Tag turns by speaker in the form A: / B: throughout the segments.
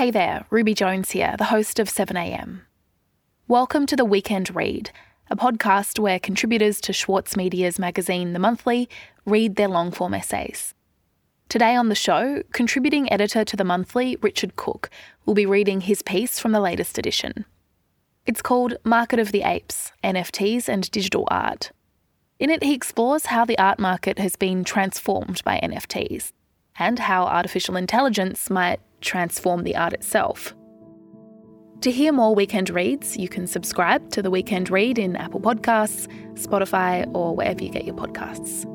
A: Hey there, Ruby Jones here, the host of 7am. Welcome to the Weekend Read, a podcast where contributors to Schwartz Media's magazine The Monthly read their long form essays. Today on the show, contributing editor to The Monthly, Richard Cook, will be reading his piece from the latest edition. It's called Market of the Apes NFTs and Digital Art. In it, he explores how the art market has been transformed by NFTs and how artificial intelligence might transform the art itself. To hear more weekend reads, you can subscribe to the Weekend Read in Apple Podcasts, Spotify, or wherever you get your podcasts.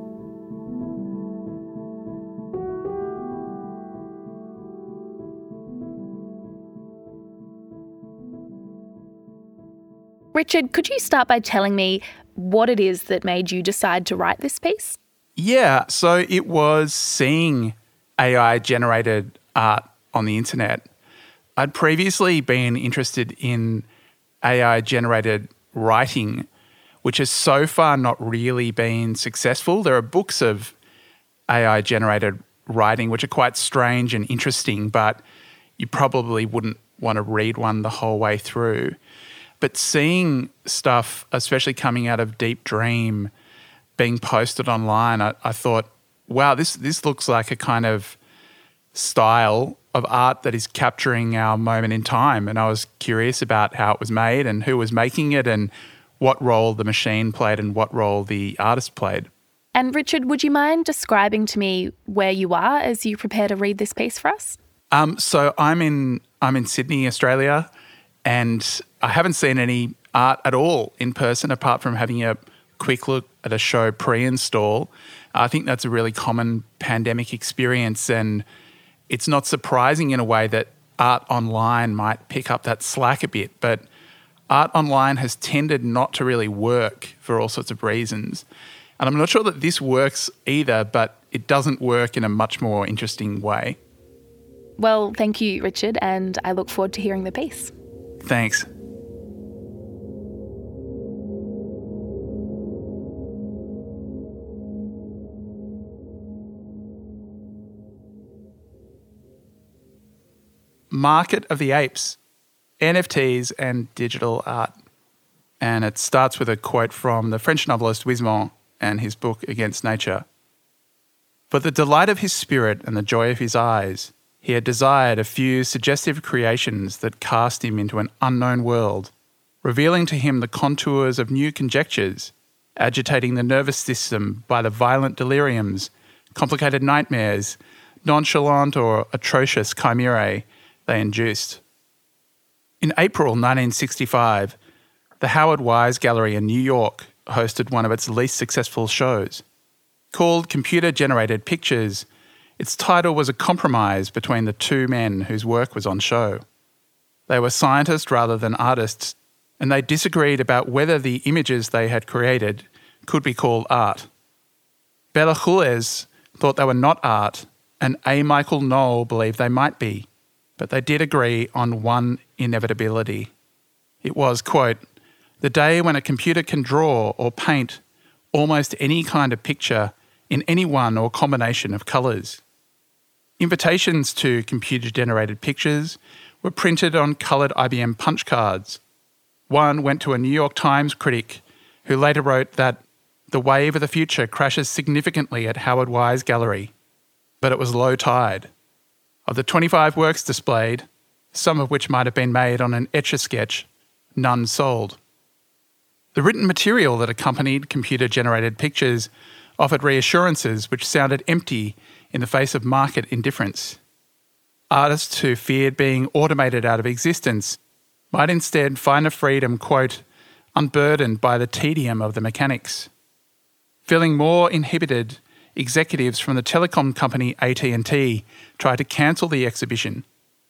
A: Richard, could you start by telling me what it is that made you decide to write this piece?
B: Yeah, so it was seeing AI generated art on the internet. I'd previously been interested in AI generated writing, which has so far not really been successful. There are books of AI generated writing which are quite strange and interesting, but you probably wouldn't want to read one the whole way through. But seeing stuff, especially coming out of Deep Dream, being posted online, I, I thought, wow, this this looks like a kind of style of art that is capturing our moment in time. And I was curious about how it was made and who was making it and what role the machine played and what role the artist played.
A: And Richard, would you mind describing to me where you are as you prepare to read this piece for us?
B: Um, so I'm in I'm in Sydney, Australia, and I haven't seen any art at all in person apart from having a quick look at a show pre-install. I think that's a really common pandemic experience and it's not surprising in a way that art online might pick up that slack a bit, but art online has tended not to really work for all sorts of reasons. And I'm not sure that this works either, but it doesn't work in a much more interesting way.
A: Well, thank you, Richard, and I look forward to hearing the piece.
B: Thanks. Market of the Apes, NFTs and digital art. And it starts with a quote from the French novelist Huysmans and his book Against Nature. For the delight of his spirit and the joy of his eyes, he had desired a few suggestive creations that cast him into an unknown world, revealing to him the contours of new conjectures, agitating the nervous system by the violent deliriums, complicated nightmares, nonchalant or atrocious chimerae they induced. In April 1965, the Howard Wise Gallery in New York hosted one of its least successful shows. Called Computer Generated Pictures, its title was a compromise between the two men whose work was on show. They were scientists rather than artists, and they disagreed about whether the images they had created could be called art. Bela Julesz thought they were not art, and A. Michael Noll believed they might be but they did agree on one inevitability. It was, quote, the day when a computer can draw or paint almost any kind of picture in any one or combination of colours. Invitations to computer generated pictures were printed on coloured IBM punch cards. One went to a New York Times critic who later wrote that the wave of the future crashes significantly at Howard Wise Gallery, but it was low tide. Of the 25 works displayed, some of which might have been made on an etch a sketch, none sold. The written material that accompanied computer generated pictures offered reassurances which sounded empty in the face of market indifference. Artists who feared being automated out of existence might instead find a freedom, quote, unburdened by the tedium of the mechanics. Feeling more inhibited executives from the telecom company AT&T tried to cancel the exhibition,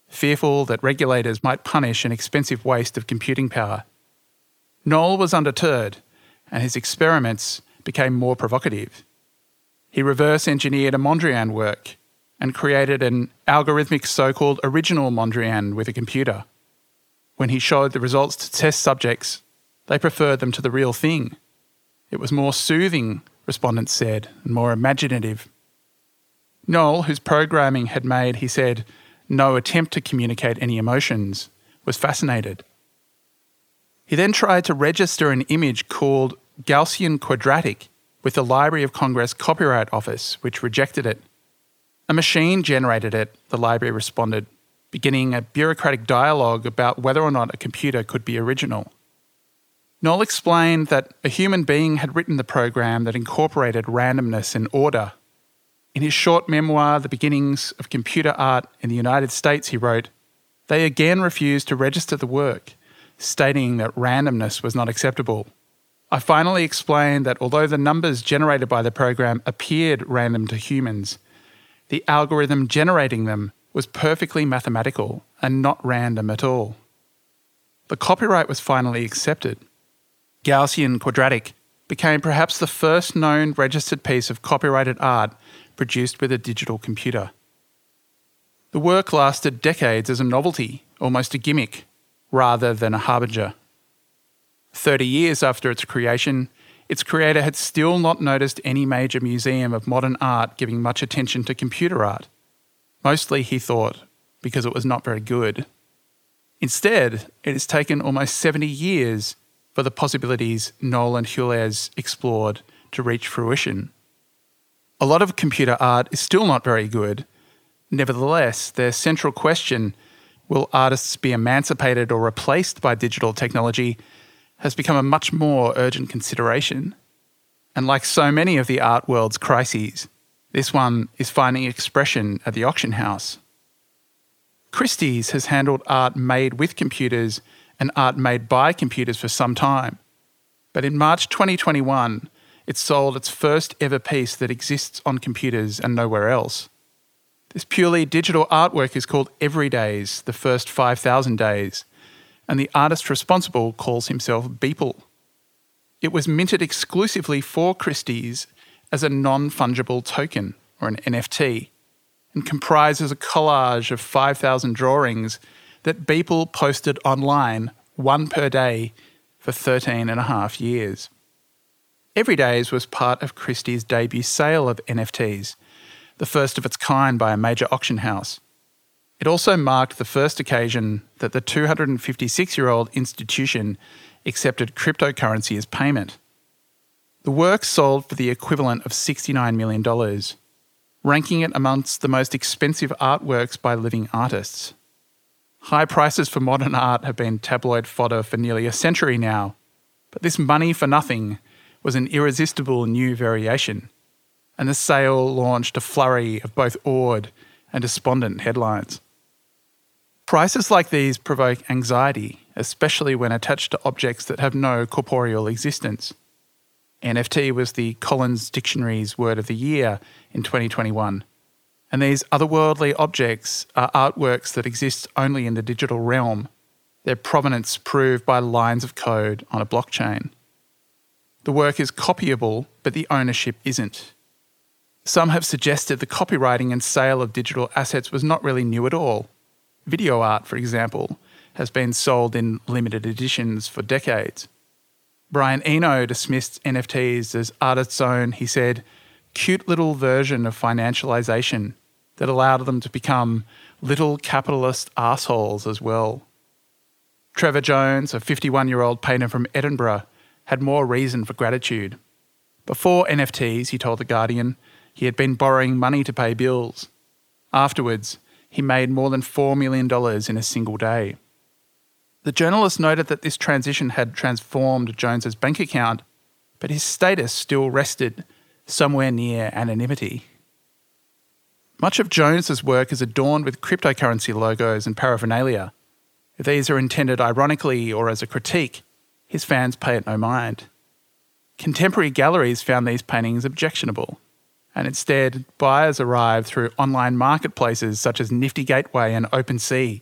B: fearful that regulators might punish an expensive waste of computing power. Noll was undeterred, and his experiments became more provocative. He reverse engineered a Mondrian work and created an algorithmic so called original Mondrian with a computer. When he showed the results to test subjects, they preferred them to the real thing. It was more soothing respondents said, and more imaginative. Noll, whose programming had made, he said, no attempt to communicate any emotions, was fascinated. He then tried to register an image called Gaussian quadratic with the Library of Congress Copyright Office, which rejected it. A machine generated it, the library responded, beginning a bureaucratic dialogue about whether or not a computer could be original. Noll explained that a human being had written the program that incorporated randomness and order. In his short memoir, The Beginnings of Computer Art in the United States, he wrote, They again refused to register the work, stating that randomness was not acceptable. I finally explained that although the numbers generated by the program appeared random to humans, the algorithm generating them was perfectly mathematical and not random at all. The copyright was finally accepted. Gaussian quadratic became perhaps the first known registered piece of copyrighted art produced with a digital computer. The work lasted decades as a novelty, almost a gimmick, rather than a harbinger. 30 years after its creation, its creator had still not noticed any major museum of modern art giving much attention to computer art. Mostly, he thought, because it was not very good. Instead, it has taken almost 70 years for the possibilities Noll and Julesz explored to reach fruition. A lot of computer art is still not very good. Nevertheless, their central question will artists be emancipated or replaced by digital technology has become a much more urgent consideration. And like so many of the art world's crises, this one is finding expression at the auction house. Christie's has handled art made with computers and art made by computers for some time. But in March 2021, it sold its first ever piece that exists on computers and nowhere else. This purely digital artwork is called Everydays, the first 5,000 days, and the artist responsible calls himself Beeple. It was minted exclusively for Christie's as a non fungible token, or an NFT, and comprises a collage of 5,000 drawings that Beeple posted online, one per day, for 13 and a half years. Everydays was part of Christie's debut sale of NFTs, the first of its kind by a major auction house. It also marked the first occasion that the 256 year old institution accepted cryptocurrency as payment. The work sold for the equivalent of $69 million, ranking it amongst the most expensive artworks by living artists. High prices for modern art have been tabloid fodder for nearly a century now, but this money for nothing was an irresistible new variation, and the sale launched a flurry of both awed and despondent headlines. Prices like these provoke anxiety, especially when attached to objects that have no corporeal existence. NFT was the Collins Dictionary's word of the year in 2021. And these otherworldly objects are artworks that exist only in the digital realm, their provenance proved by lines of code on a blockchain. The work is copyable, but the ownership isn't. Some have suggested the copywriting and sale of digital assets was not really new at all. Video art, for example, has been sold in limited editions for decades. Brian Eno dismissed NFTs as artist's own, he said, cute little version of financialization that allowed them to become little capitalist assholes as well. Trevor Jones, a 51 year old painter from Edinburgh, had more reason for gratitude. Before NFTs, he told The Guardian, he had been borrowing money to pay bills. Afterwards, he made more than $4 million in a single day. The journalist noted that this transition had transformed Jones's bank account, but his status still rested somewhere near anonymity. Much of Jones's work is adorned with cryptocurrency logos and paraphernalia. If these are intended ironically or as a critique, his fans pay it no mind. Contemporary galleries found these paintings objectionable and instead buyers arrive through online marketplaces such as Nifty Gateway and OpenSea,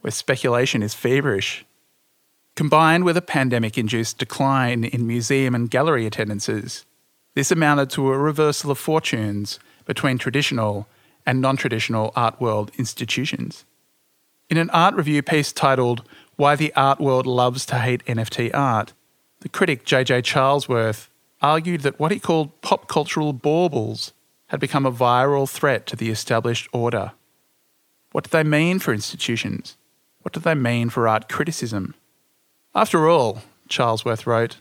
B: where speculation is feverish. Combined with a pandemic induced decline in museum and gallery attendances, this amounted to a reversal of fortunes between traditional and non traditional art world institutions. In an art review piece titled Why the Art World Loves to Hate NFT Art, the critic J.J. Charlesworth argued that what he called pop cultural baubles had become a viral threat to the established order. What do they mean for institutions? What do they mean for art criticism? After all, Charlesworth wrote,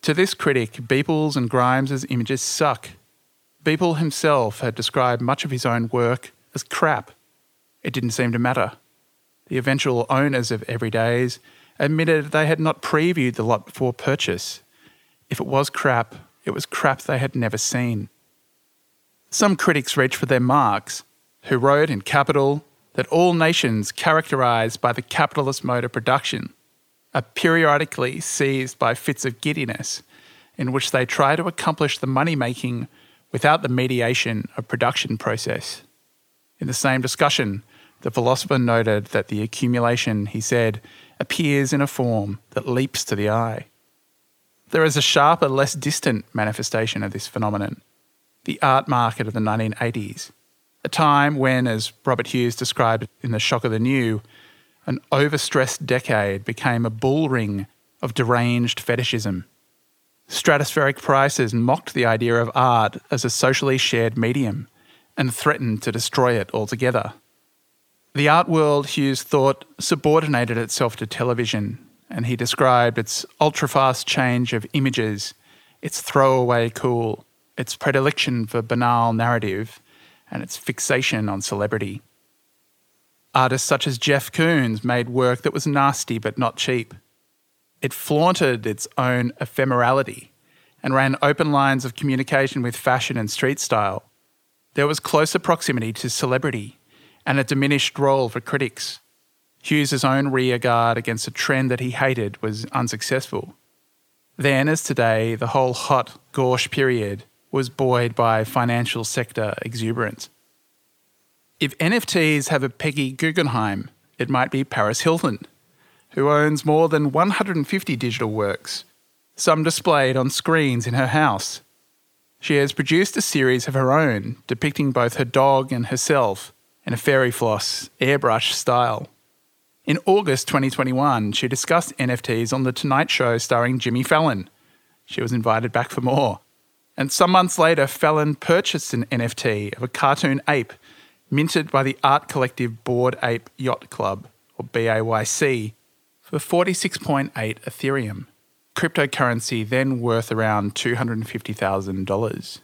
B: to this critic, Beeple's and Grimes's images suck. Beeple himself had described much of his own work as crap. It didn't seem to matter. The eventual owners of Everydays admitted they had not previewed the lot before purchase. If it was crap, it was crap they had never seen. Some critics reached for their Marx, who wrote in capital that all nations characterised by the capitalist mode of production are periodically seized by fits of giddiness in which they try to accomplish the money making without the mediation of production process. In the same discussion, the philosopher noted that the accumulation, he said, appears in a form that leaps to the eye. There is a sharper, less distant manifestation of this phenomenon the art market of the 1980s, a time when, as Robert Hughes described in The Shock of the New, an overstressed decade became a bull ring of deranged fetishism. Stratospheric prices mocked the idea of art as a socially shared medium and threatened to destroy it altogether. The art world, Hughes thought, subordinated itself to television, and he described its ultra fast change of images, its throwaway cool, its predilection for banal narrative, and its fixation on celebrity. Artists such as Jeff Koons made work that was nasty but not cheap. It flaunted its own ephemerality and ran open lines of communication with fashion and street style. There was closer proximity to celebrity and a diminished role for critics. Hughes's own rearguard against a trend that he hated was unsuccessful. Then, as today, the whole hot, gauche period was buoyed by financial sector exuberance. If NFTs have a Peggy Guggenheim, it might be Paris Hilton, who owns more than 150 digital works, some displayed on screens in her house. She has produced a series of her own depicting both her dog and herself in a fairy floss, airbrush style. In August 2021, she discussed NFTs on The Tonight Show starring Jimmy Fallon. She was invited back for more. And some months later, Fallon purchased an NFT of a cartoon ape minted by the art collective Bored Ape Yacht Club, or BAYC, for 46.8 Ethereum, cryptocurrency then worth around $250,000.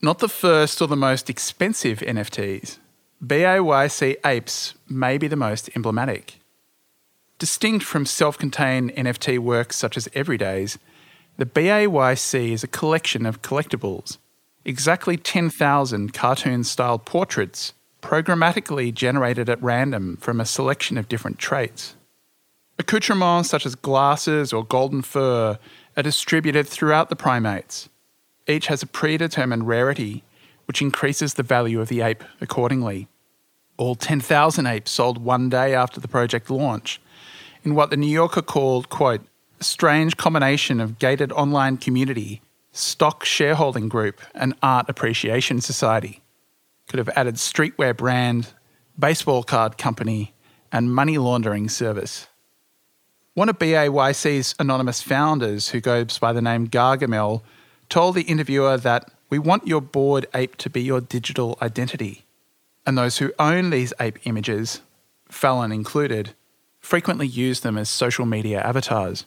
B: Not the first or the most expensive NFTs, BAYC apes may be the most emblematic. Distinct from self contained NFT works such as Everydays, the BAYC is a collection of collectibles, exactly 10,000 cartoon style portraits programmatically generated at random from a selection of different traits. Accoutrements such as glasses or golden fur are distributed throughout the primates. Each has a predetermined rarity which increases the value of the ape accordingly. All 10,000 apes sold one day after the project launch, in what the New Yorker called, quote, a strange combination of gated online community, stock shareholding group, and art appreciation society. Could have added streetwear brand, baseball card company, and money laundering service. One of BAYC's anonymous founders, who goes by the name Gargamel, told the interviewer that we want your bored ape to be your digital identity. And those who own these ape images, Fallon included, frequently use them as social media avatars.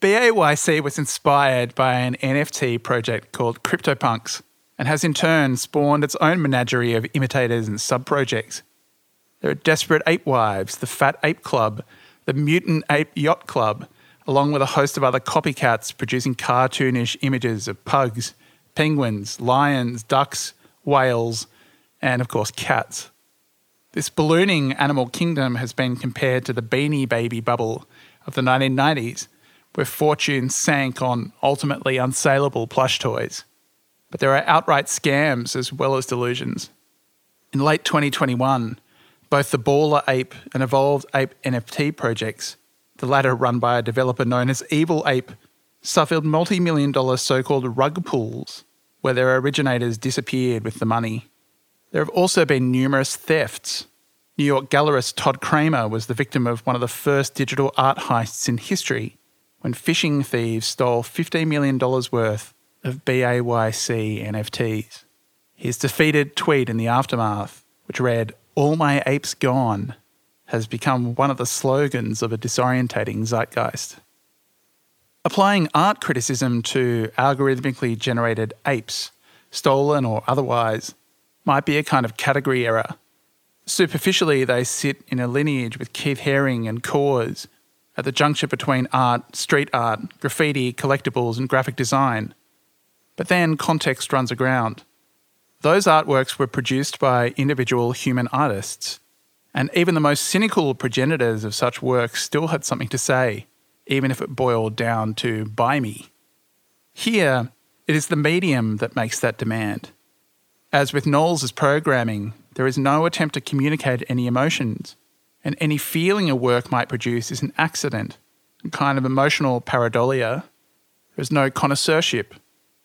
B: BAYC was inspired by an NFT project called CryptoPunks and has in turn spawned its own menagerie of imitators and sub projects. There are Desperate Ape Wives, the Fat Ape Club, the Mutant Ape Yacht Club, along with a host of other copycats producing cartoonish images of pugs, penguins, lions, ducks, whales, and of course, cats. This ballooning animal kingdom has been compared to the beanie baby bubble of the 1990s, where fortune sank on ultimately unsaleable plush toys. But there are outright scams as well as delusions. In late 2021, both the Baller Ape and Evolved Ape NFT projects, the latter run by a developer known as Evil Ape, suffered multi million dollar so called rug pulls where their originators disappeared with the money. There have also been numerous thefts. New York gallerist Todd Kramer was the victim of one of the first digital art heists in history when phishing thieves stole $15 million worth of BAYC NFTs. His defeated tweet in the aftermath, which read, All my apes gone has become one of the slogans of a disorientating zeitgeist. Applying art criticism to algorithmically generated apes, stolen or otherwise, might be a kind of category error. Superficially, they sit in a lineage with Keith Haring and Kaws at the juncture between art, street art, graffiti, collectibles, and graphic design. But then context runs aground. Those artworks were produced by individual human artists, and even the most cynical progenitors of such works still had something to say even if it boiled down to buy me. Here, it is the medium that makes that demand. As with Noll's programming, there is no attempt to communicate any emotions, and any feeling a work might produce is an accident, a kind of emotional pareidolia. There is no connoisseurship,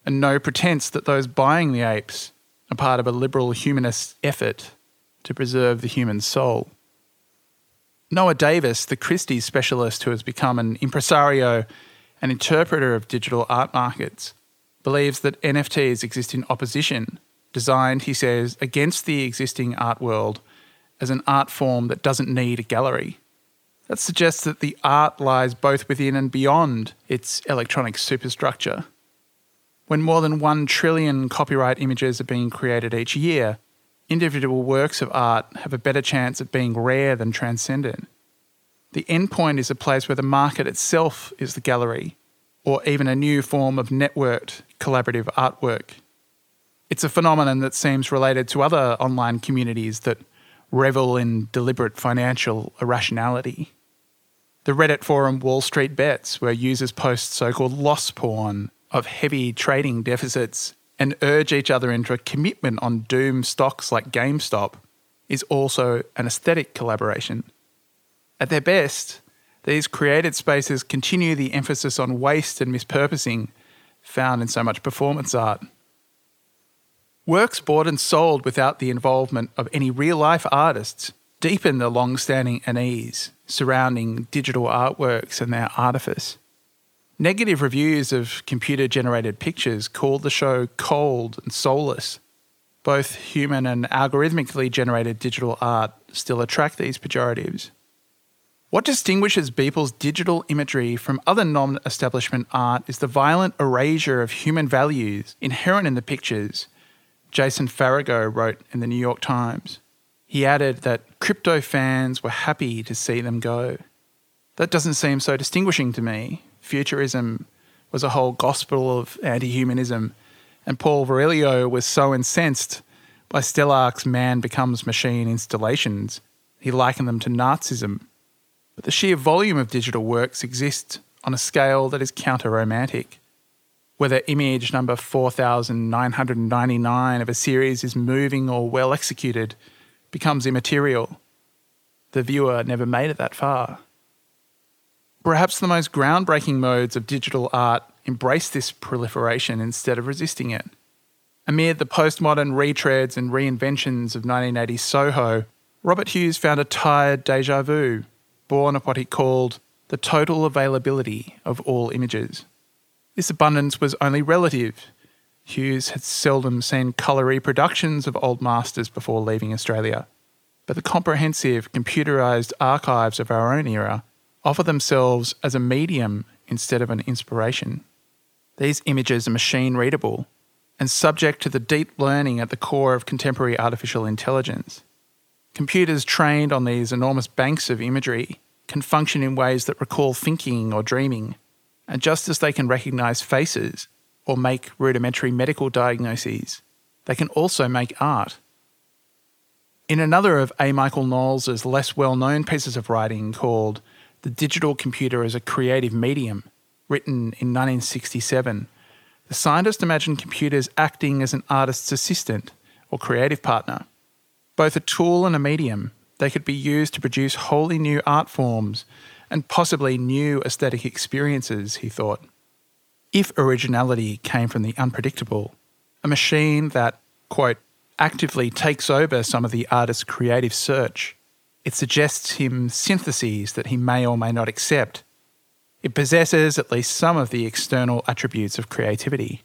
B: and no pretense that those buying the apes are part of a liberal humanist effort to preserve the human soul. Noah Davis, the Christie's specialist who has become an impresario and interpreter of digital art markets, believes that NFTs exist in opposition, designed, he says, against the existing art world as an art form that doesn't need a gallery. That suggests that the art lies both within and beyond its electronic superstructure. When more than one trillion copyright images are being created each year, individual works of art have a better chance of being rare than transcendent. The endpoint is a place where the market itself is the gallery, or even a new form of networked collaborative artwork. It's a phenomenon that seems related to other online communities that revel in deliberate financial irrationality. The Reddit forum Wall Street Bets, where users post so called loss porn of heavy trading deficits and urge each other into a commitment on doom stocks like GameStop is also an aesthetic collaboration. At their best, these created spaces continue the emphasis on waste and mispurposing found in so much performance art. Works bought and sold without the involvement of any real life artists deepen the long standing unease surrounding digital artworks and their artifice. Negative reviews of computer generated pictures called the show cold and soulless. Both human and algorithmically generated digital art still attract these pejoratives. What distinguishes Beeple's digital imagery from other non establishment art is the violent erasure of human values inherent in the pictures, Jason Farago wrote in the New York Times. He added that crypto fans were happy to see them go. That doesn't seem so distinguishing to me, futurism was a whole gospel of anti humanism, and Paul Virilio was so incensed by Stelarc's man becomes machine installations, he likened them to Nazism. But the sheer volume of digital works exists on a scale that is counter romantic. Whether image number 4999 of a series is moving or well executed becomes immaterial. The viewer never made it that far. Perhaps the most groundbreaking modes of digital art embrace this proliferation instead of resisting it. Amid the postmodern retreads and reinventions of 1980s Soho, Robert Hughes found a tired deja vu, born of what he called the total availability of all images. This abundance was only relative. Hughes had seldom seen colour reproductions of old masters before leaving Australia, but the comprehensive computerised archives of our own era offer themselves as a medium instead of an inspiration. These images are machine readable and subject to the deep learning at the core of contemporary artificial intelligence. Computers trained on these enormous banks of imagery can function in ways that recall thinking or dreaming, and just as they can recognise faces or make rudimentary medical diagnoses, they can also make art. In another of A. Michael Noll's less well known pieces of writing called the Digital Computer as a Creative Medium, written in 1967, the scientist imagined computers acting as an artist's assistant or creative partner. Both a tool and a medium, they could be used to produce wholly new art forms and possibly new aesthetic experiences, he thought. If originality came from the unpredictable, a machine that, quote, actively takes over some of the artist's creative search it suggests him syntheses that he may or may not accept. It possesses at least some of the external attributes of creativity.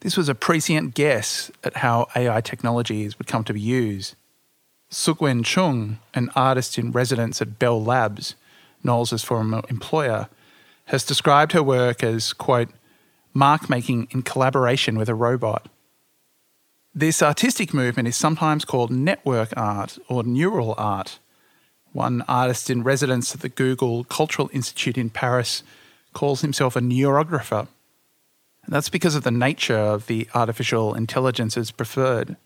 B: This was a prescient guess at how AI technologies would come to be used. Sougwen Chung, an artist in residence at Bell Labs, Noll's former employer, has described her work as, quote, mark making in collaboration with a robot. This artistic movement is sometimes called network art or neural art. One artist in residence at the Google Cultural Institute in Paris calls himself a neurographer. And that's because of the nature of the artificial intelligences preferred.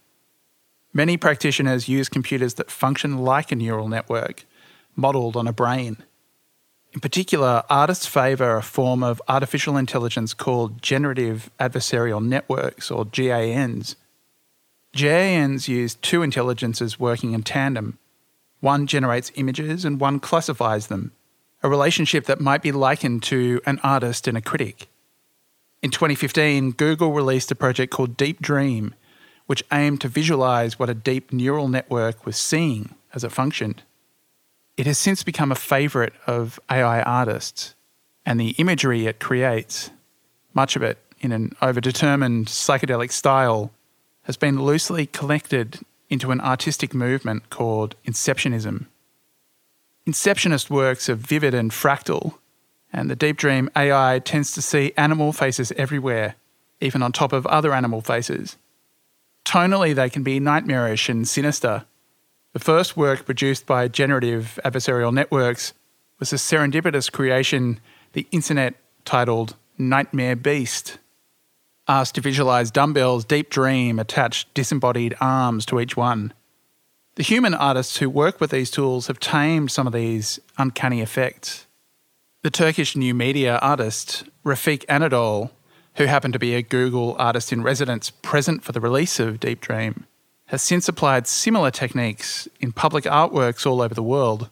B: Many practitioners use computers that function like a neural network, modelled on a brain. In particular, artists favour a form of artificial intelligence called generative adversarial networks, or GANs. GANs use two intelligences working in tandem. One generates images and one classifies them, a relationship that might be likened to an artist and a critic. In 2015, Google released a project called Deep Dream, which aimed to visualize what a deep neural network was seeing as it functioned. It has since become a favourite of AI artists, and the imagery it creates, much of it in an overdetermined psychedelic style, has been loosely collected into an artistic movement called Inceptionism. Inceptionist works are vivid and fractal, and the Deep Dream AI tends to see animal faces everywhere, even on top of other animal faces. Tonally, they can be nightmarish and sinister, the first work produced by generative adversarial networks was a serendipitous creation the internet titled Nightmare Beast. Asked to visualize dumbbells, Deep Dream attached disembodied arms to each one. The human artists who work with these tools have tamed some of these uncanny effects. The Turkish new media artist Refik Anadol, who happened to be a Google artist in residence present for the release of Deep Dream, has since applied similar techniques in public artworks all over the world.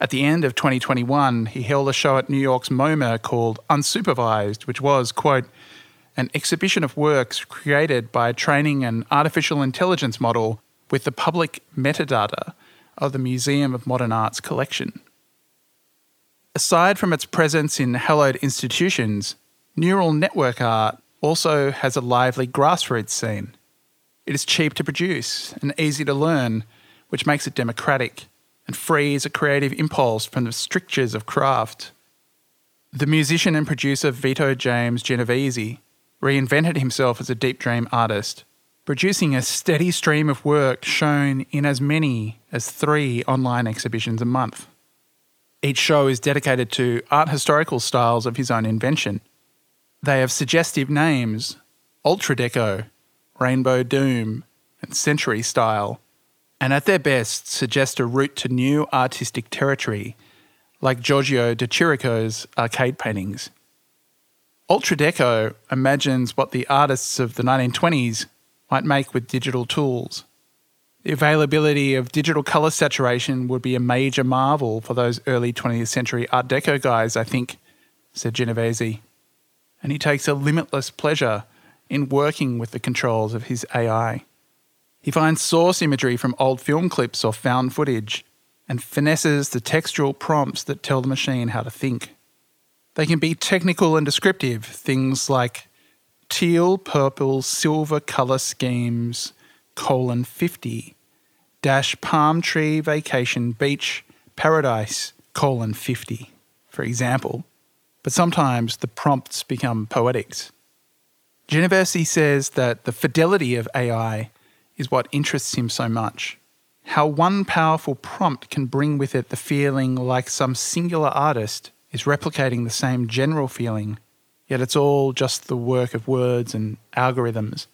B: At the end of 2021, he held a show at New York's MoMA called Unsupervised, which was, quote, an exhibition of works created by training an artificial intelligence model with the public metadata of the Museum of Modern Art's collection. Aside from its presence in hallowed institutions, neural network art also has a lively grassroots scene. It is cheap to produce and easy to learn, which makes it democratic and frees a creative impulse from the strictures of craft. The musician and producer Vito James Genovese reinvented himself as a deep dream artist, producing a steady stream of work shown in as many as three online exhibitions a month. Each show is dedicated to art historical styles of his own invention. They have suggestive names Ultra Deco, Rainbow Doom, and Century Style, and at their best suggest a route to new artistic territory, like Giorgio de Chirico's arcade paintings. Ultra Deco imagines what the artists of the 1920s might make with digital tools. The availability of digital colour saturation would be a major marvel for those early 20th century Art Deco guys, I think, said Genovese. And he takes a limitless pleasure in working with the controls of his AI. He finds source imagery from old film clips or found footage and finesses the textual prompts that tell the machine how to think. They can be technical and descriptive, things like teal, purple, silver colour schemes, colon 50, dash palm tree, vacation, beach, paradise, colon 50, for example. But sometimes the prompts become poetics. Genovese says that the fidelity of AI is what interests him so much. How one powerful prompt can bring with it the feeling like some singular artist is replicating the same general feeling, yet it's all just the work of words and algorithms.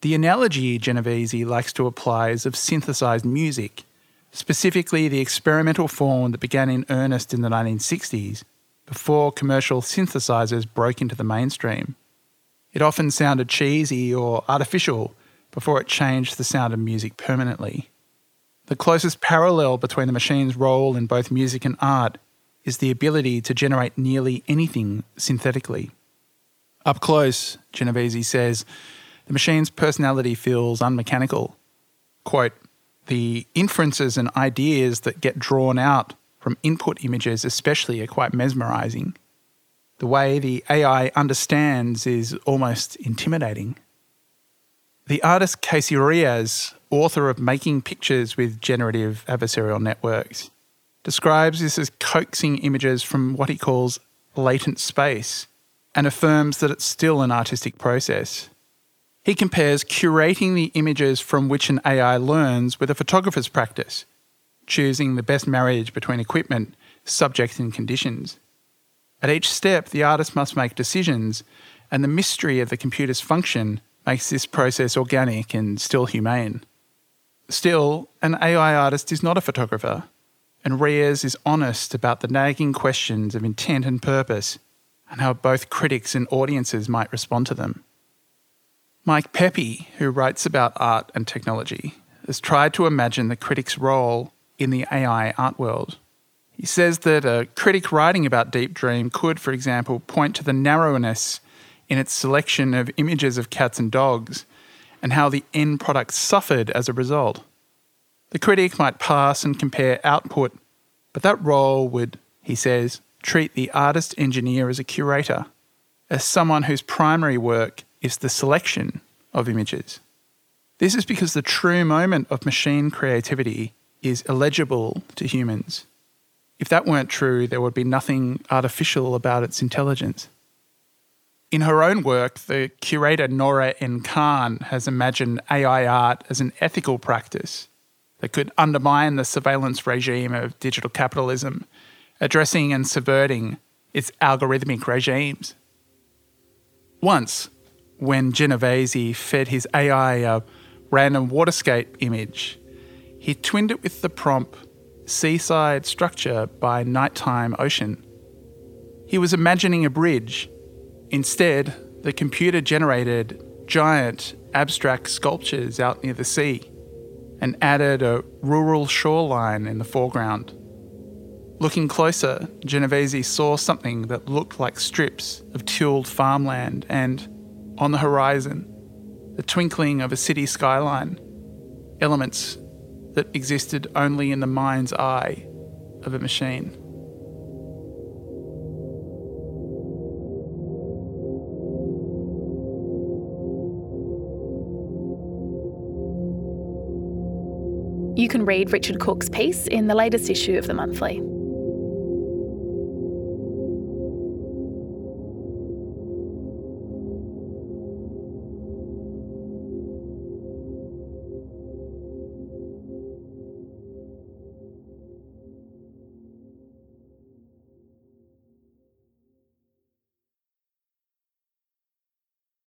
B: The analogy Genovese likes to apply is of synthesized music, specifically the experimental form that began in earnest in the 1960s, before commercial synthesizers broke into the mainstream. It often sounded cheesy or artificial before it changed the sound of music permanently. The closest parallel between the machine's role in both music and art is the ability to generate nearly anything synthetically. Up close, Genovese says, the machine's personality feels unmechanical. Quote, the inferences and ideas that get drawn out from input images, especially, are quite mesmerizing. The way the AI understands is almost intimidating. The artist Casey Reas author of Making Pictures with Generative Adversarial Networks, describes this as coaxing images from what he calls latent space and affirms that it's still an artistic process. He compares curating the images from which an AI learns with a photographer's practice, choosing the best marriage between equipment, subject, and conditions. At each step, the artist must make decisions, and the mystery of the computer's function makes this process organic and still humane. Still, an AI artist is not a photographer, and Reas is honest about the nagging questions of intent and purpose and how both critics and audiences might respond to them. Mike Pepi, who writes about art and technology, has tried to imagine the critic's role in the AI art world. He says that a critic writing about Deep Dream could, for example, point to the narrowness in its selection of images of cats and dogs and how the end product suffered as a result. The critic might pass and compare output, but that role would, he says, treat the artist engineer as a curator, as someone whose primary work is the selection of images. This is because the true moment of machine creativity is illegible to humans. If that weren't true, there would be nothing artificial about its intelligence. In her own work, the curator Nora N. Khan has imagined AI art as an ethical practice that could undermine the surveillance regime of digital capitalism, addressing and subverting its algorithmic regimes. Once, when Genovese fed his AI a random waterscape image, he twinned it with the prompt seaside structure by nighttime ocean. He was imagining a bridge. Instead, the computer generated giant abstract sculptures out near the sea and added a rural shoreline in the foreground. Looking closer, Genovese saw something that looked like strips of tilled farmland and on the horizon, the twinkling of a city skyline, elements that existed only in the mind's eye of a machine.
A: You can read Richard Cook's piece in the latest issue of the monthly.